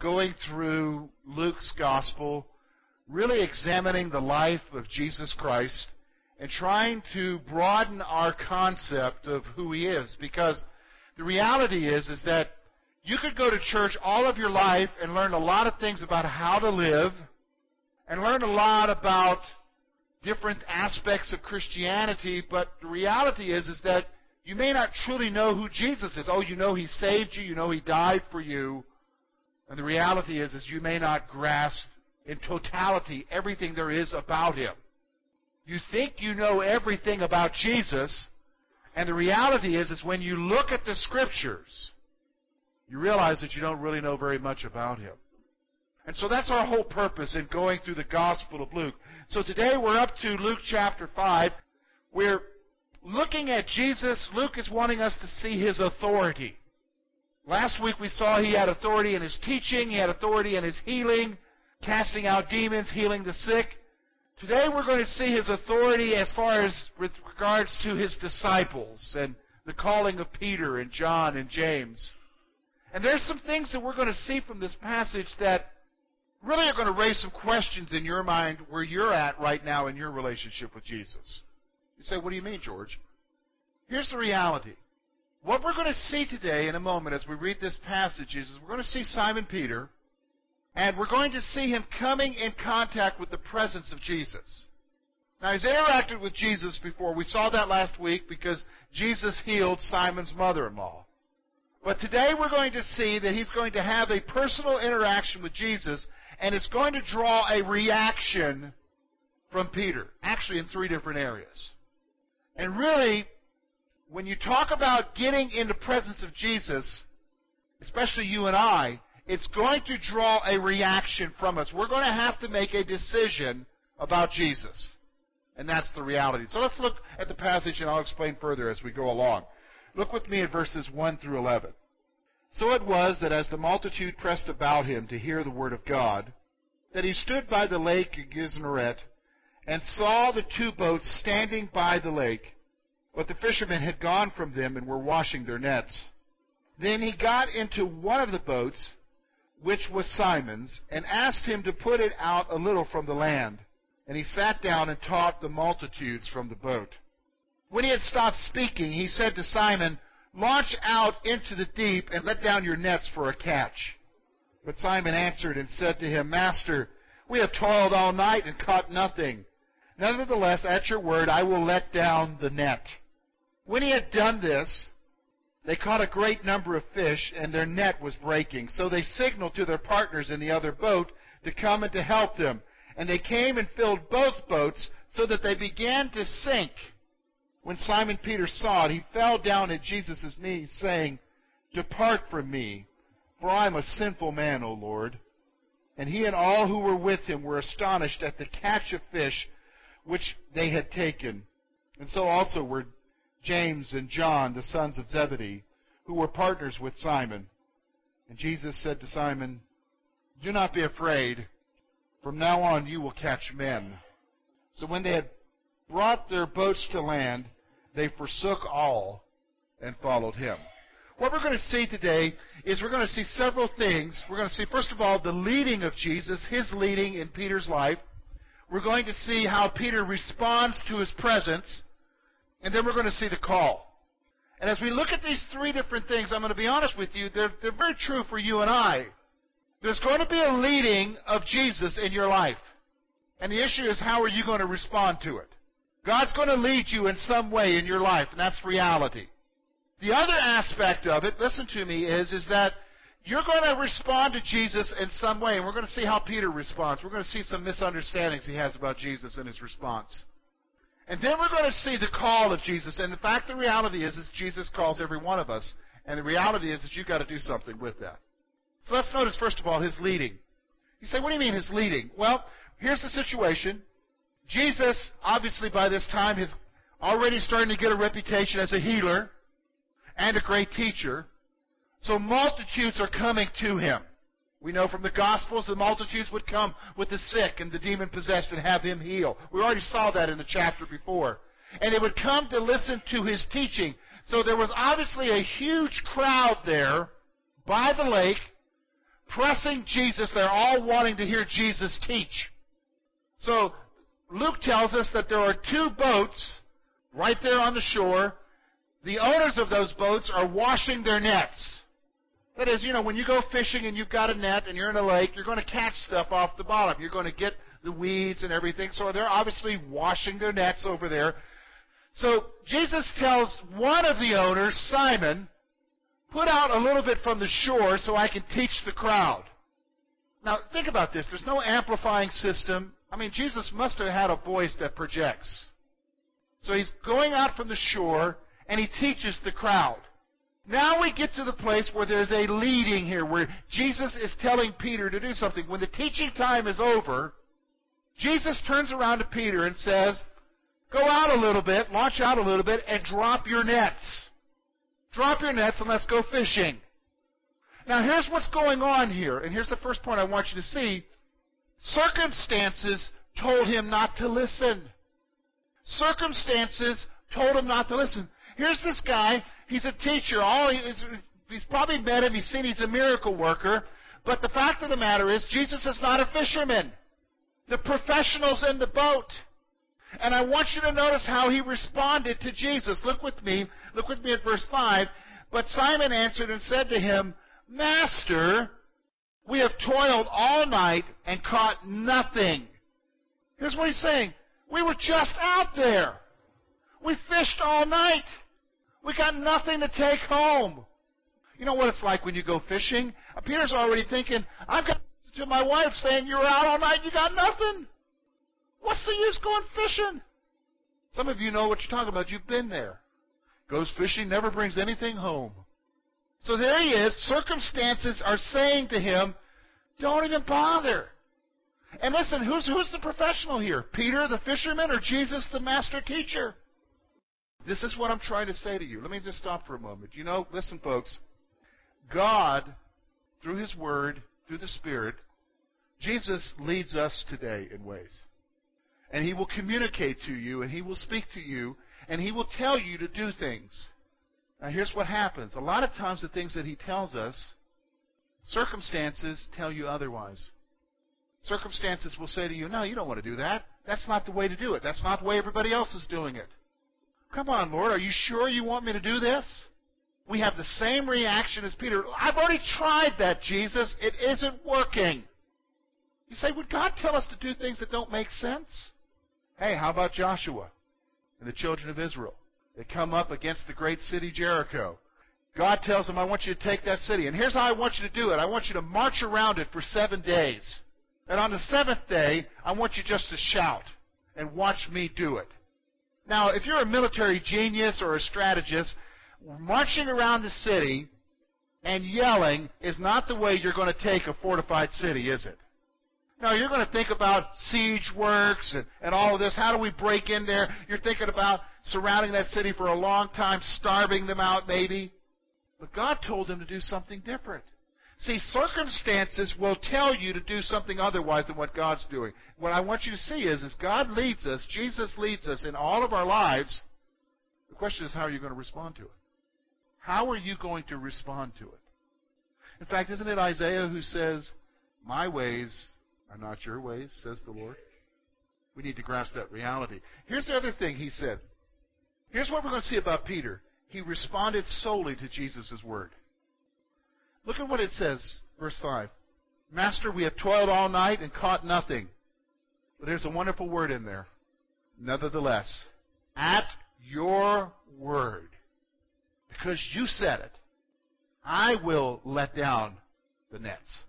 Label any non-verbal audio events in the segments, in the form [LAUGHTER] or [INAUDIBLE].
going through Luke's gospel, really examining the life of Jesus Christ and trying to broaden our concept of who he is because the reality is is that you could go to church all of your life and learn a lot of things about how to live and learn a lot about different aspects of Christianity, but the reality is is that you may not truly know who Jesus is. Oh, you know he saved you, you know he died for you. And the reality is is you may not grasp in totality everything there is about him. You think you know everything about Jesus, and the reality is is when you look at the scriptures, you realize that you don't really know very much about him. And so that's our whole purpose in going through the Gospel of Luke. So today we're up to Luke chapter 5. We're looking at Jesus. Luke is wanting us to see his authority. Last week we saw he had authority in his teaching, he had authority in his healing, casting out demons, healing the sick. Today we're going to see his authority as far as with regards to his disciples and the calling of Peter and John and James. And there's some things that we're going to see from this passage that really are going to raise some questions in your mind where you're at right now in your relationship with Jesus. You say, What do you mean, George? Here's the reality. What we're going to see today in a moment as we read this passage is we're going to see Simon Peter, and we're going to see him coming in contact with the presence of Jesus. Now, he's interacted with Jesus before. We saw that last week because Jesus healed Simon's mother in law. But today we're going to see that he's going to have a personal interaction with Jesus and it's going to draw a reaction from Peter, actually in three different areas. And really, when you talk about getting in the presence of Jesus, especially you and I, it's going to draw a reaction from us. We're going to have to make a decision about Jesus. And that's the reality. So let's look at the passage and I'll explain further as we go along. Look with me at verses 1 through 11. So it was that as the multitude pressed about him to hear the word of God, that he stood by the lake of Gennesaret and saw the two boats standing by the lake, but the fishermen had gone from them and were washing their nets. Then he got into one of the boats, which was Simon's, and asked him to put it out a little from the land. And he sat down and taught the multitudes from the boat. When he had stopped speaking, he said to Simon, Launch out into the deep and let down your nets for a catch. But Simon answered and said to him, Master, we have toiled all night and caught nothing. Nevertheless, at your word, I will let down the net. When he had done this, they caught a great number of fish, and their net was breaking. So they signaled to their partners in the other boat to come and to help them. And they came and filled both boats, so that they began to sink. When Simon Peter saw it, he fell down at Jesus' knees, saying, Depart from me, for I am a sinful man, O Lord. And he and all who were with him were astonished at the catch of fish which they had taken. And so also were James and John, the sons of Zebedee, who were partners with Simon. And Jesus said to Simon, Do not be afraid. From now on you will catch men. So when they had brought their boats to land, they forsook all and followed him. What we're going to see today is we're going to see several things. We're going to see, first of all, the leading of Jesus, his leading in Peter's life. We're going to see how Peter responds to his presence. And then we're going to see the call. And as we look at these three different things, I'm going to be honest with you, they're, they're very true for you and I. There's going to be a leading of Jesus in your life. And the issue is, how are you going to respond to it? God's going to lead you in some way in your life, and that's reality. The other aspect of it, listen to me, is, is that you're going to respond to Jesus in some way, and we're going to see how Peter responds. We're going to see some misunderstandings he has about Jesus and his response. And then we're going to see the call of Jesus. And in fact, the reality is, is Jesus calls every one of us. And the reality is that you've got to do something with that. So let's notice, first of all, his leading. You say, what do you mean his leading? Well, here's the situation. Jesus, obviously by this time, is already starting to get a reputation as a healer and a great teacher. So multitudes are coming to him. We know from the Gospels the multitudes would come with the sick and the demon possessed and have him heal. We already saw that in the chapter before. And they would come to listen to his teaching. So there was obviously a huge crowd there by the lake pressing Jesus. They're all wanting to hear Jesus teach. So Luke tells us that there are two boats right there on the shore. The owners of those boats are washing their nets. That is, you know, when you go fishing and you've got a net and you're in a lake, you're going to catch stuff off the bottom. You're going to get the weeds and everything. So they're obviously washing their nets over there. So Jesus tells one of the owners, Simon, put out a little bit from the shore so I can teach the crowd. Now, think about this. There's no amplifying system. I mean, Jesus must have had a voice that projects. So he's going out from the shore and he teaches the crowd. Now we get to the place where there's a leading here, where Jesus is telling Peter to do something. When the teaching time is over, Jesus turns around to Peter and says, Go out a little bit, launch out a little bit, and drop your nets. Drop your nets and let's go fishing. Now here's what's going on here, and here's the first point I want you to see. Circumstances told him not to listen. Circumstances told him not to listen. Here's this guy He's a teacher. All he is, he's probably met him. He's seen he's a miracle worker. But the fact of the matter is, Jesus is not a fisherman. The professional's in the boat. And I want you to notice how he responded to Jesus. Look with me. Look with me at verse 5. But Simon answered and said to him, Master, we have toiled all night and caught nothing. Here's what he's saying. We were just out there. We fished all night. We got nothing to take home. You know what it's like when you go fishing? Peter's already thinking, I've got to my wife saying, You're out all night, you got nothing. What's the use going fishing? Some of you know what you're talking about. You've been there. Goes fishing, never brings anything home. So there he is. Circumstances are saying to him, Don't even bother. And listen, who's, who's the professional here? Peter the fisherman or Jesus the master teacher? This is what I'm trying to say to you. Let me just stop for a moment. You know, listen, folks. God, through His Word, through the Spirit, Jesus leads us today in ways. And He will communicate to you, and He will speak to you, and He will tell you to do things. Now, here's what happens. A lot of times, the things that He tells us, circumstances tell you otherwise. Circumstances will say to you, No, you don't want to do that. That's not the way to do it. That's not the way everybody else is doing it. Come on, Lord, are you sure you want me to do this? We have the same reaction as Peter. I've already tried that, Jesus. It isn't working. You say, would God tell us to do things that don't make sense? Hey, how about Joshua and the children of Israel? They come up against the great city Jericho. God tells them, I want you to take that city. And here's how I want you to do it. I want you to march around it for seven days. And on the seventh day, I want you just to shout and watch me do it. Now, if you're a military genius or a strategist, marching around the city and yelling is not the way you're going to take a fortified city, is it? No, you're going to think about siege works and, and all of this. How do we break in there? You're thinking about surrounding that city for a long time, starving them out maybe. But God told them to do something different. See, circumstances will tell you to do something otherwise than what God's doing. What I want you to see is, as God leads us, Jesus leads us in all of our lives, the question is, how are you going to respond to it? How are you going to respond to it? In fact, isn't it Isaiah who says, My ways are not your ways, says the Lord? We need to grasp that reality. Here's the other thing he said. Here's what we're going to see about Peter. He responded solely to Jesus' word. Look at what it says, verse 5. Master, we have toiled all night and caught nothing. But there's a wonderful word in there. Nevertheless, at your word, because you said it, I will let down the nets.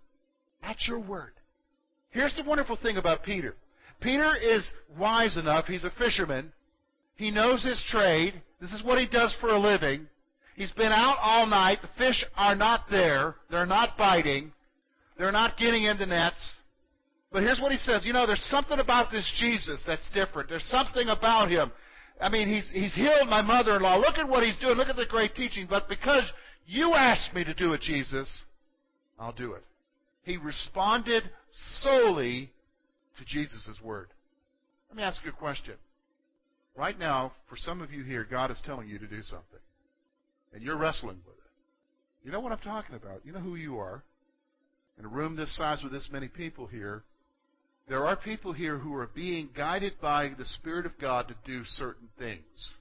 At your word. Here's the wonderful thing about Peter. Peter is wise enough. He's a fisherman. He knows his trade. This is what he does for a living. He's been out all night. The fish are not there. They're not biting. They're not getting into nets. But here's what he says. You know, there's something about this Jesus that's different. There's something about him. I mean, he's, he's healed my mother-in-law. Look at what he's doing. Look at the great teaching. But because you asked me to do it, Jesus, I'll do it. He responded solely to Jesus' word. Let me ask you a question. Right now, for some of you here, God is telling you to do something. And you're wrestling with it. You know what I'm talking about. You know who you are. In a room this size with this many people here, there are people here who are being guided by the Spirit of God to do certain things.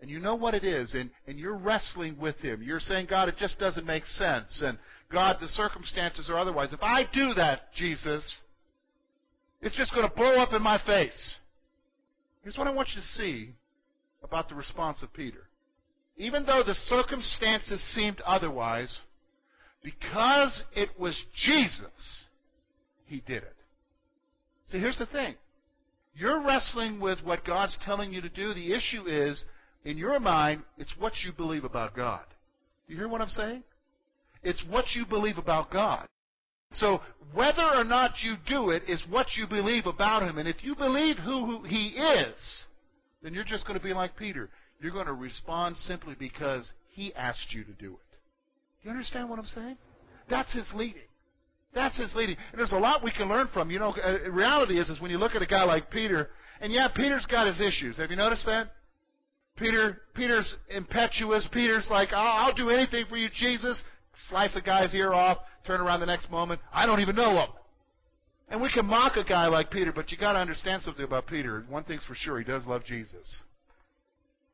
And you know what it is, and, and you're wrestling with Him. You're saying, God, it just doesn't make sense. And God, the circumstances are otherwise. If I do that, Jesus, it's just going to blow up in my face. Here's what I want you to see about the response of Peter. Even though the circumstances seemed otherwise, because it was Jesus, he did it. See, here's the thing. You're wrestling with what God's telling you to do. The issue is, in your mind, it's what you believe about God. Do you hear what I'm saying? It's what you believe about God. So whether or not you do it is what you believe about Him. And if you believe who He is, then you're just going to be like Peter. You're going to respond simply because He asked you to do it. Do you understand what I'm saying? That's His leading. That's his leading. And there's a lot we can learn from. You know, uh, reality is, is when you look at a guy like Peter, and yeah, Peter's got his issues. Have you noticed that? Peter, Peter's impetuous. Peter's like, I'll, I'll do anything for you, Jesus. Slice a guy's ear off, turn around the next moment. I don't even know him. And we can mock a guy like Peter, but you got to understand something about Peter. One thing's for sure, he does love Jesus.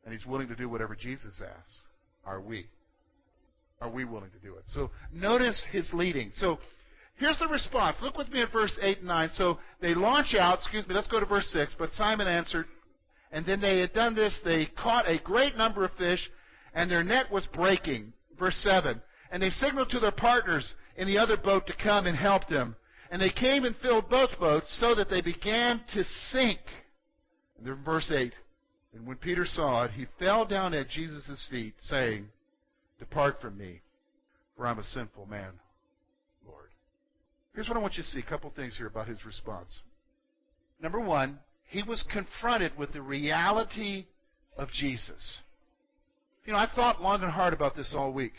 And he's willing to do whatever Jesus asks. Are we? Are we willing to do it? So notice his leading. So Here's the response. Look with me at verse 8 and 9. So they launch out, excuse me, let's go to verse 6. But Simon answered, and then they had done this, they caught a great number of fish, and their net was breaking. Verse 7. And they signaled to their partners in the other boat to come and help them. And they came and filled both boats so that they began to sink. And then verse 8. And when Peter saw it, he fell down at Jesus' feet, saying, Depart from me, for I'm a sinful man. Lord. Here's what I want you to see a couple things here about his response. Number one, he was confronted with the reality of Jesus. You know, I've thought long and hard about this all week.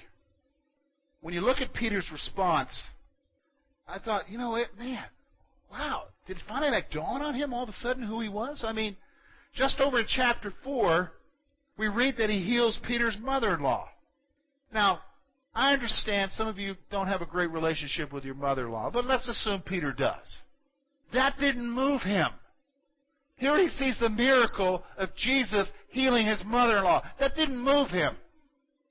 When you look at Peter's response, I thought, you know what, man, wow, did it finally that dawn on him all of a sudden who he was? I mean, just over in chapter 4, we read that he heals Peter's mother in law. Now, I understand some of you don't have a great relationship with your mother in law, but let's assume Peter does. That didn't move him. Here he sees the miracle of Jesus healing his mother in law. That didn't move him.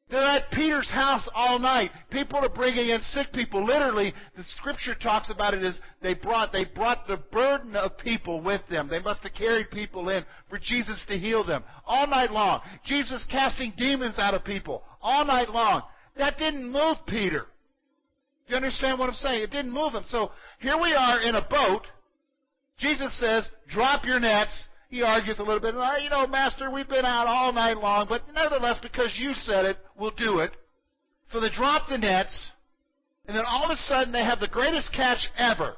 They're at Peter's house all night. People are bringing in sick people. Literally, the scripture talks about it as they brought, they brought the burden of people with them. They must have carried people in for Jesus to heal them. All night long. Jesus casting demons out of people. All night long. That didn't move Peter. You understand what I'm saying? It didn't move him. So here we are in a boat. Jesus says, drop your nets. He argues a little bit. Oh, you know, Master, we've been out all night long, but nevertheless, because you said it, we'll do it. So they drop the nets, and then all of a sudden they have the greatest catch ever.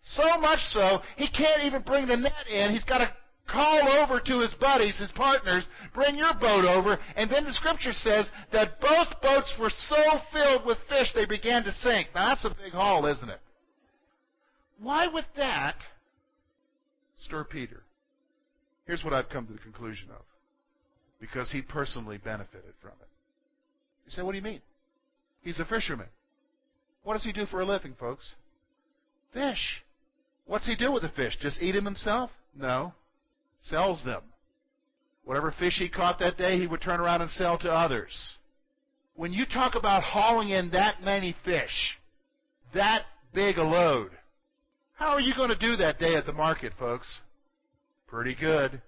So much so, he can't even bring the net in. He's got to call over to his buddies, his partners, bring your boat over, and then the scripture says that both boats were so filled with fish they began to sink. Now that's a big haul, isn't it? Why would that stir Peter? Here's what I've come to the conclusion of. Because he personally benefited from it. You say, what do you mean? He's a fisherman. What does he do for a living, folks? Fish. What's he do with the fish? Just eat them himself? No sells them. Whatever fish he caught that day, he would turn around and sell to others. When you talk about hauling in that many fish, that big a load, how are you going to do that day at the market, folks? Pretty good.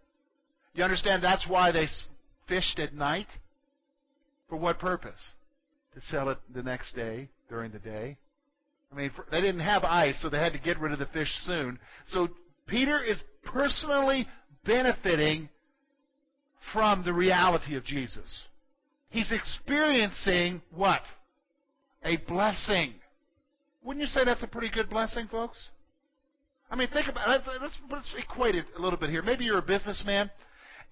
You understand that's why they fished at night? For what purpose? To sell it the next day, during the day. I mean, they didn't have ice, so they had to get rid of the fish soon. So Peter is personally benefiting from the reality of Jesus. He's experiencing what? A blessing. Wouldn't you say that's a pretty good blessing, folks? I mean, think about let's, let's let's equate it a little bit here. Maybe you're a businessman,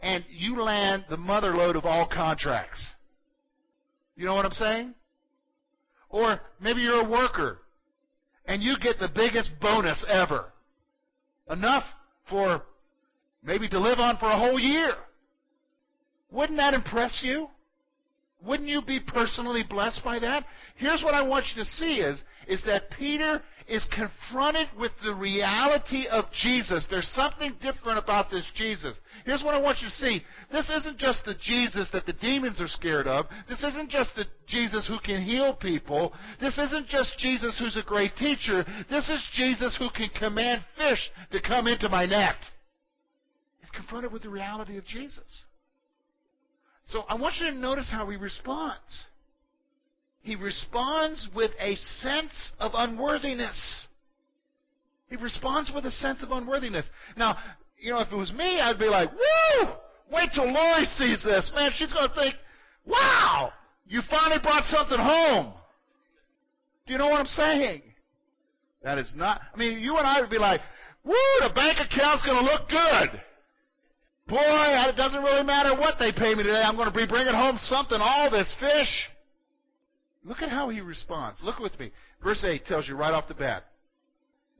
and you land the mother lode of all contracts. You know what I'm saying? Or maybe you're a worker, and you get the biggest bonus ever, enough for maybe to live on for a whole year. Wouldn't that impress you? Wouldn't you be personally blessed by that? Here's what I want you to see is, is that Peter is confronted with the reality of Jesus. There's something different about this Jesus. Here's what I want you to see. This isn't just the Jesus that the demons are scared of. This isn't just the Jesus who can heal people. This isn't just Jesus who's a great teacher. This is Jesus who can command fish to come into my net. He's confronted with the reality of Jesus. So I want you to notice how he responds. He responds with a sense of unworthiness. He responds with a sense of unworthiness. Now, you know, if it was me, I'd be like, woo! Wait till Lori sees this. Man, she's going to think, wow, you finally brought something home. Do you know what I'm saying? That is not, I mean, you and I would be like, woo, the bank account's going to look good. Boy, it doesn't really matter what they pay me today. I'm going to be bringing home something, all this fish. Look at how he responds. Look with me. Verse 8 tells you right off the bat.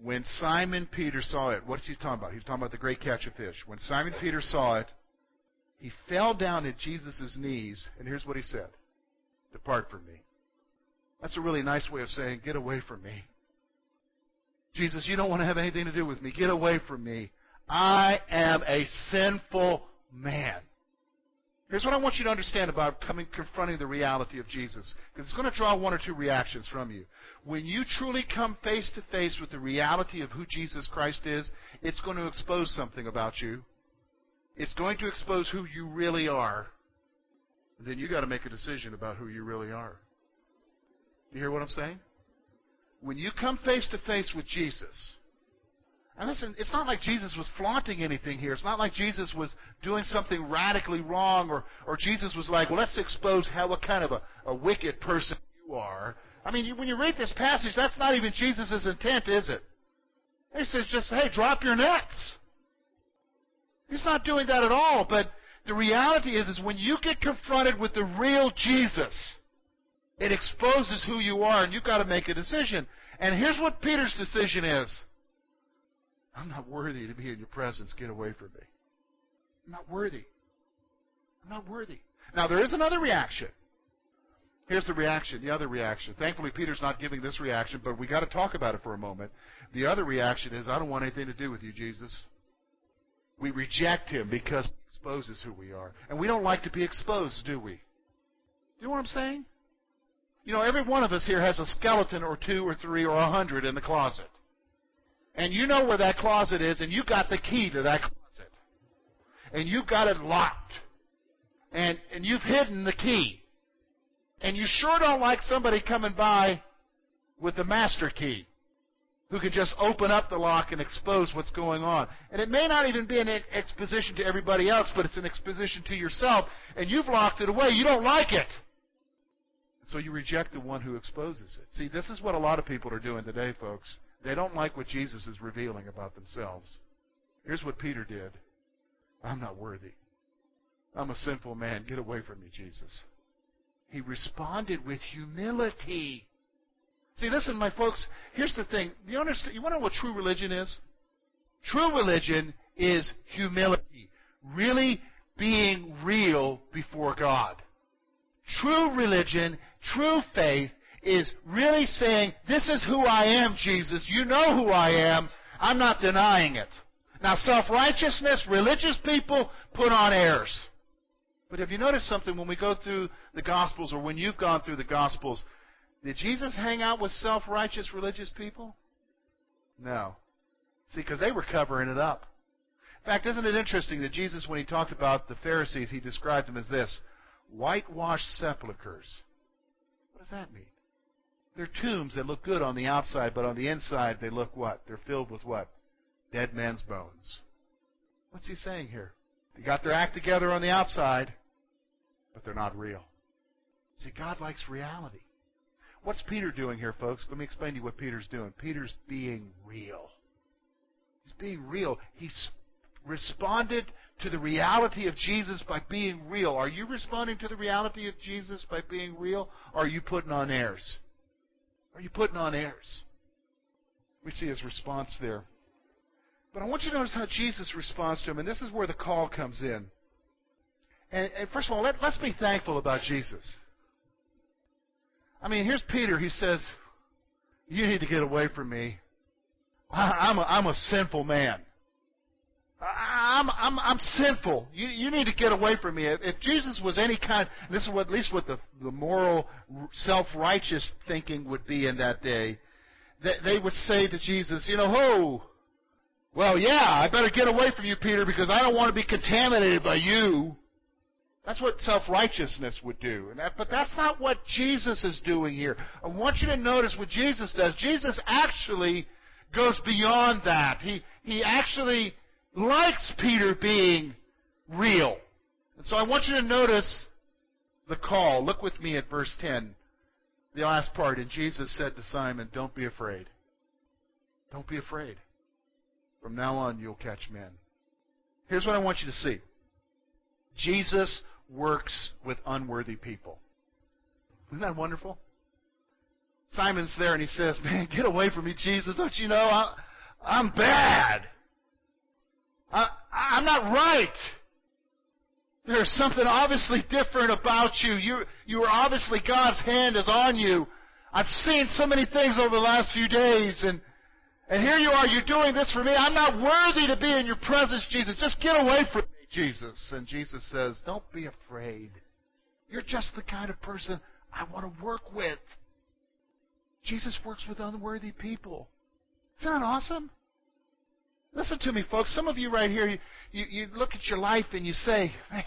When Simon Peter saw it, what's he talking about? He's talking about the great catch of fish. When Simon Peter saw it, he fell down at Jesus' knees, and here's what he said Depart from me. That's a really nice way of saying, Get away from me. Jesus, you don't want to have anything to do with me. Get away from me. I am a sinful man. Here's what I want you to understand about coming confronting the reality of Jesus. Because it's going to draw one or two reactions from you. When you truly come face to face with the reality of who Jesus Christ is, it's going to expose something about you. It's going to expose who you really are. And then you got to make a decision about who you really are. You hear what I'm saying? When you come face to face with Jesus, and listen, it's not like Jesus was flaunting anything here. It's not like Jesus was doing something radically wrong or, or Jesus was like, well, let's expose how what kind of a, a wicked person you are. I mean, you, when you read this passage, that's not even Jesus' intent, is it? He says just, hey, drop your nets. He's not doing that at all, but the reality is, is when you get confronted with the real Jesus, it exposes who you are, and you've got to make a decision. And here's what Peter's decision is. I'm not worthy to be in your presence. Get away from me. I'm not worthy. I'm not worthy. Now, there is another reaction. Here's the reaction, the other reaction. Thankfully, Peter's not giving this reaction, but we got to talk about it for a moment. The other reaction is, I don't want anything to do with you, Jesus. We reject him because he exposes who we are. And we don't like to be exposed, do we? Do You know what I'm saying? You know, every one of us here has a skeleton or two or three or a hundred in the closet and you know where that closet is, and you got the key to that closet, and you've got it locked, and and you've hidden the key, and you sure don't like somebody coming by with the master key who can just open up the lock and expose what's going on. And it may not even be an exposition to everybody else, but it's an exposition to yourself, and you've locked it away. You don't like it. So you reject the one who exposes it. See, this is what a lot of people are doing today, folks. They don't like what Jesus is revealing about themselves. Here's what Peter did I'm not worthy. I'm a sinful man. Get away from me, Jesus. He responded with humility. See, listen, my folks, here's the thing. You, understand, you want to know what true religion is? True religion is humility. Really being real before God. True religion, true faith is really saying, This is who I am, Jesus. You know who I am. I'm not denying it. Now, self righteousness, religious people put on airs. But have you noticed something when we go through the Gospels or when you've gone through the Gospels? Did Jesus hang out with self righteous religious people? No. See, because they were covering it up. In fact, isn't it interesting that Jesus, when he talked about the Pharisees, he described them as this whitewashed sepulchres? What does that mean? They're tombs that look good on the outside, but on the inside they look what? They're filled with what? Dead men's bones. What's he saying here? They got their act together on the outside, but they're not real. See, God likes reality. What's Peter doing here, folks? Let me explain to you what Peter's doing. Peter's being real. He's being real. He's responded to the reality of Jesus by being real. Are you responding to the reality of Jesus by being real? Or are you putting on airs? Are you putting on airs? We see his response there. But I want you to notice how Jesus responds to him, and this is where the call comes in. And, and first of all, let, let's be thankful about Jesus. I mean, here's Peter. He says, You need to get away from me. I, I'm, a, I'm a sinful man. I'm, I'm, I'm sinful. You, you need to get away from me. If, if Jesus was any kind, this is what, at least what the, the moral, self-righteous thinking would be in that day, they, they would say to Jesus, you know, ho, well, yeah, I better get away from you, Peter, because I don't want to be contaminated by you. That's what self-righteousness would do. That, but that's not what Jesus is doing here. I want you to notice what Jesus does. Jesus actually goes beyond that. He, he actually likes Peter being real. And so I want you to notice the call. Look with me at verse 10, the last part. And Jesus said to Simon, Don't be afraid. Don't be afraid. From now on, you'll catch men. Here's what I want you to see Jesus works with unworthy people. Isn't that wonderful? Simon's there and he says, Man, get away from me, Jesus. Don't you know I, I'm bad? I, I'm not right. There's something obviously different about you. You, you are obviously God's hand is on you. I've seen so many things over the last few days, and and here you are, you're doing this for me. I'm not worthy to be in your presence, Jesus. Just get away from me, Jesus. And Jesus says, Don't be afraid. You're just the kind of person I want to work with. Jesus works with unworthy people. Isn't that awesome? Listen to me, folks. Some of you right here, you, you, you look at your life and you say, man,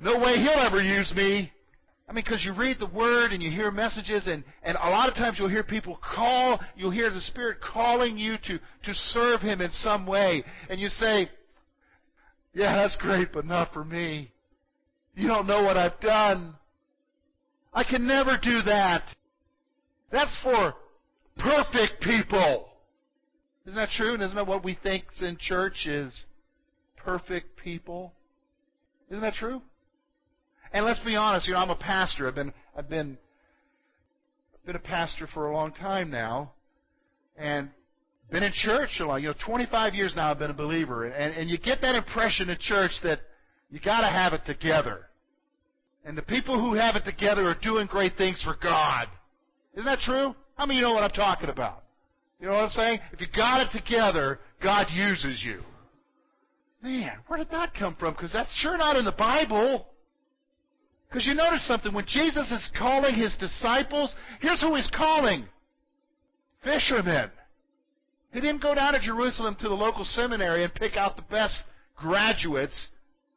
no way he'll ever use me. I mean, because you read the Word and you hear messages, and, and a lot of times you'll hear people call, you'll hear the Spirit calling you to, to serve Him in some way. And you say, Yeah, that's great, but not for me. You don't know what I've done. I can never do that. That's for perfect people. Isn't that true? And isn't that what we think in church is perfect people? Isn't that true? And let's be honest, you know, I'm a pastor. I've been I've been been a pastor for a long time now, and been in church a long. You know, 25 years now. I've been a believer, and and you get that impression in church that you got to have it together, and the people who have it together are doing great things for God. Isn't that true? How many of you know what I'm talking about? You know what I'm saying? If you got it together, God uses you. Man, where did that come from? Because that's sure not in the Bible. Because you notice something. When Jesus is calling his disciples, here's who he's calling fishermen. He didn't go down to Jerusalem to the local seminary and pick out the best graduates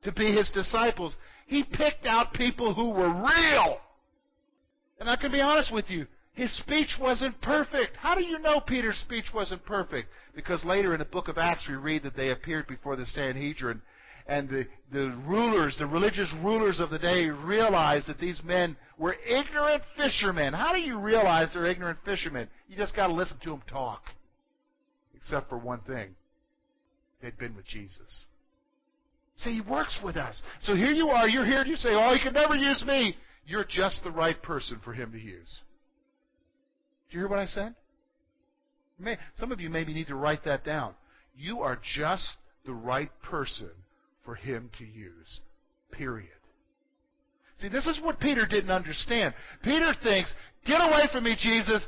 to be his disciples. He picked out people who were real. And I can be honest with you, his speech wasn't perfect. How do you know Peter's speech wasn't perfect? Because later in the book of Acts we read that they appeared before the Sanhedrin and the, the rulers, the religious rulers of the day realized that these men were ignorant fishermen. How do you realize they're ignorant fishermen? You just got to listen to them talk. Except for one thing. They'd been with Jesus. See, he works with us. So here you are, you're here, and you say, Oh, he could never use me. You're just the right person for him to use. Do you hear what I said? May, some of you maybe need to write that down. You are just the right person for him to use. Period. See, this is what Peter didn't understand. Peter thinks, "Get away from me, Jesus.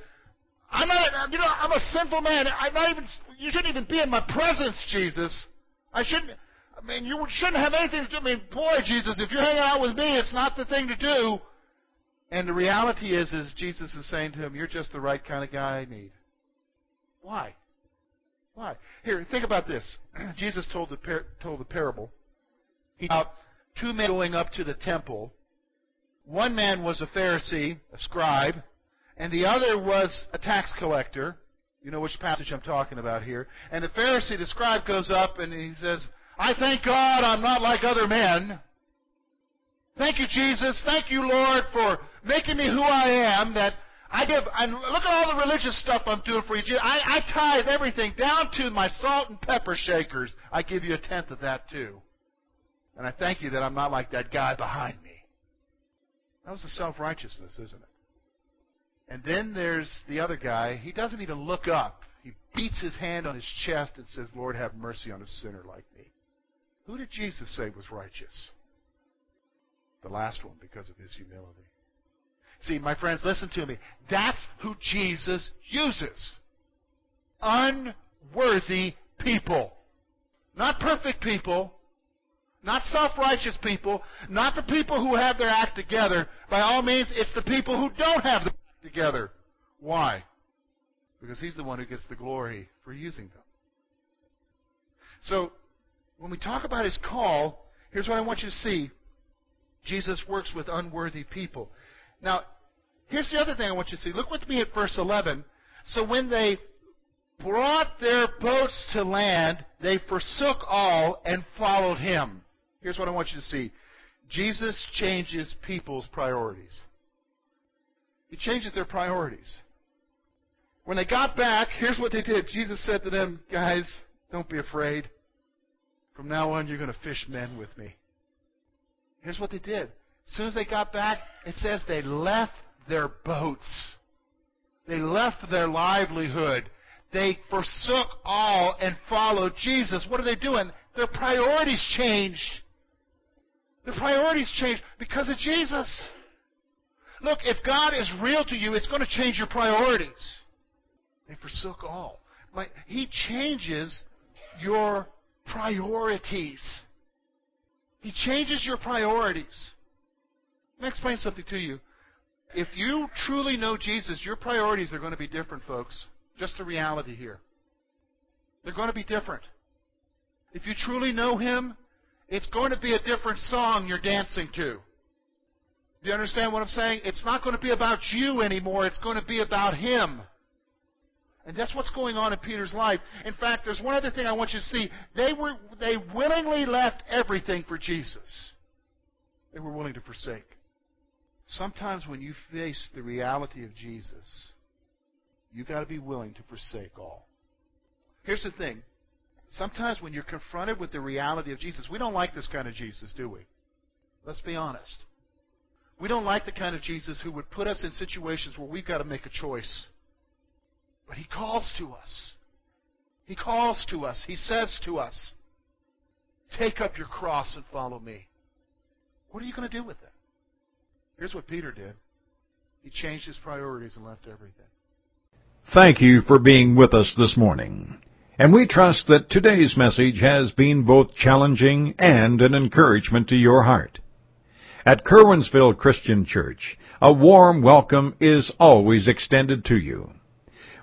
I'm not, you know, I'm a sinful man. I'm not even. You shouldn't even be in my presence, Jesus. I shouldn't. I mean, you shouldn't have anything to do. I mean, boy, Jesus, if you're hanging out with me, it's not the thing to do." And the reality is, is Jesus is saying to him, "You're just the right kind of guy I need." Why? Why? Here, think about this. [CLEARS THROAT] Jesus told the par- told the parable about two men going up to the temple. One man was a Pharisee, a scribe, and the other was a tax collector. You know which passage I'm talking about here. And the Pharisee, the scribe, goes up and he says, I thank God I'm not like other men. Thank you, Jesus. Thank you, Lord, for making me who I am, that I give, and look at all the religious stuff I'm doing for you. Jesus. I, I tithe everything down to my salt and pepper shakers. I give you a tenth of that too. And I thank you that I'm not like that guy behind me. That was the self-righteousness, isn't it? And then there's the other guy. He doesn't even look up. He beats his hand on his chest and says, Lord, have mercy on a sinner like me. Who did Jesus say was righteous? The last one, because of his humility. See, my friends, listen to me. That's who Jesus uses. Unworthy people. Not perfect people. Not self-righteous people. Not the people who have their act together. By all means, it's the people who don't have their act together. Why? Because he's the one who gets the glory for using them. So, when we talk about his call, here's what I want you to see. Jesus works with unworthy people. Now, here's the other thing I want you to see. Look with me at verse 11. So when they brought their boats to land, they forsook all and followed him. Here's what I want you to see. Jesus changes people's priorities. He changes their priorities. When they got back, here's what they did. Jesus said to them, Guys, don't be afraid. From now on, you're going to fish men with me. Here's what they did. As soon as they got back, it says they left their boats. They left their livelihood. They forsook all and followed Jesus. What are they doing? Their priorities changed. Their priorities changed because of Jesus. Look, if God is real to you, it's going to change your priorities. They forsook all. he changes your priorities. He changes your priorities. Let me explain something to you. If you truly know Jesus, your priorities are going to be different, folks. Just the reality here. They're going to be different. If you truly know Him, it's going to be a different song you're dancing to. Do you understand what I'm saying? It's not going to be about you anymore. It's going to be about Him. And that's what's going on in Peter's life. In fact, there's one other thing I want you to see. They were they willingly left everything for Jesus. They were willing to forsake. Sometimes when you face the reality of Jesus, you got to be willing to forsake all. Here's the thing. Sometimes when you're confronted with the reality of Jesus, we don't like this kind of Jesus, do we? Let's be honest. We don't like the kind of Jesus who would put us in situations where we've got to make a choice. But He calls to us. He calls to us. He says to us, Take up your cross and follow me. What are you going to do with it? Here's what Peter did he changed his priorities and left everything. Thank you for being with us this morning. And we trust that today's message has been both challenging and an encouragement to your heart. At Curwensville Christian Church, a warm welcome is always extended to you.